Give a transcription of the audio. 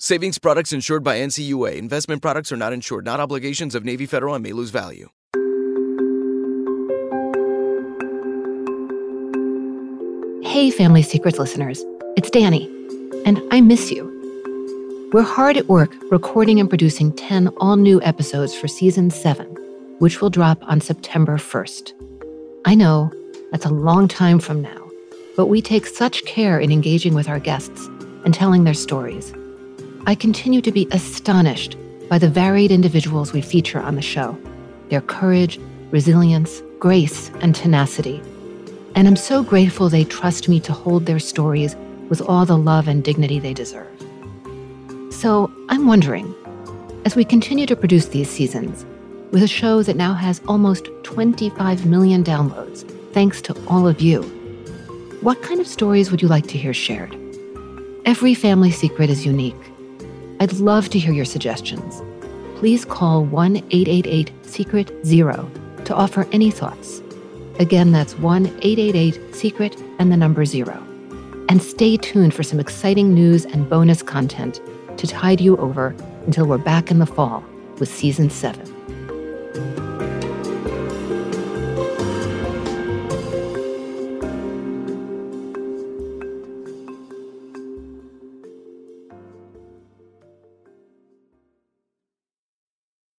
Savings products insured by NCUA. Investment products are not insured, not obligations of Navy Federal and may lose value. Hey, Family Secrets listeners. It's Dani, and I miss you. We're hard at work recording and producing 10 all new episodes for season 7, which will drop on September 1st. I know that's a long time from now, but we take such care in engaging with our guests and telling their stories. I continue to be astonished by the varied individuals we feature on the show, their courage, resilience, grace, and tenacity. And I'm so grateful they trust me to hold their stories with all the love and dignity they deserve. So I'm wondering, as we continue to produce these seasons, with a show that now has almost 25 million downloads, thanks to all of you, what kind of stories would you like to hear shared? Every family secret is unique I'd love to hear your suggestions. Please call 1 888 Secret Zero to offer any thoughts. Again, that's 1 888 Secret and the number zero. And stay tuned for some exciting news and bonus content to tide you over until we're back in the fall with season seven.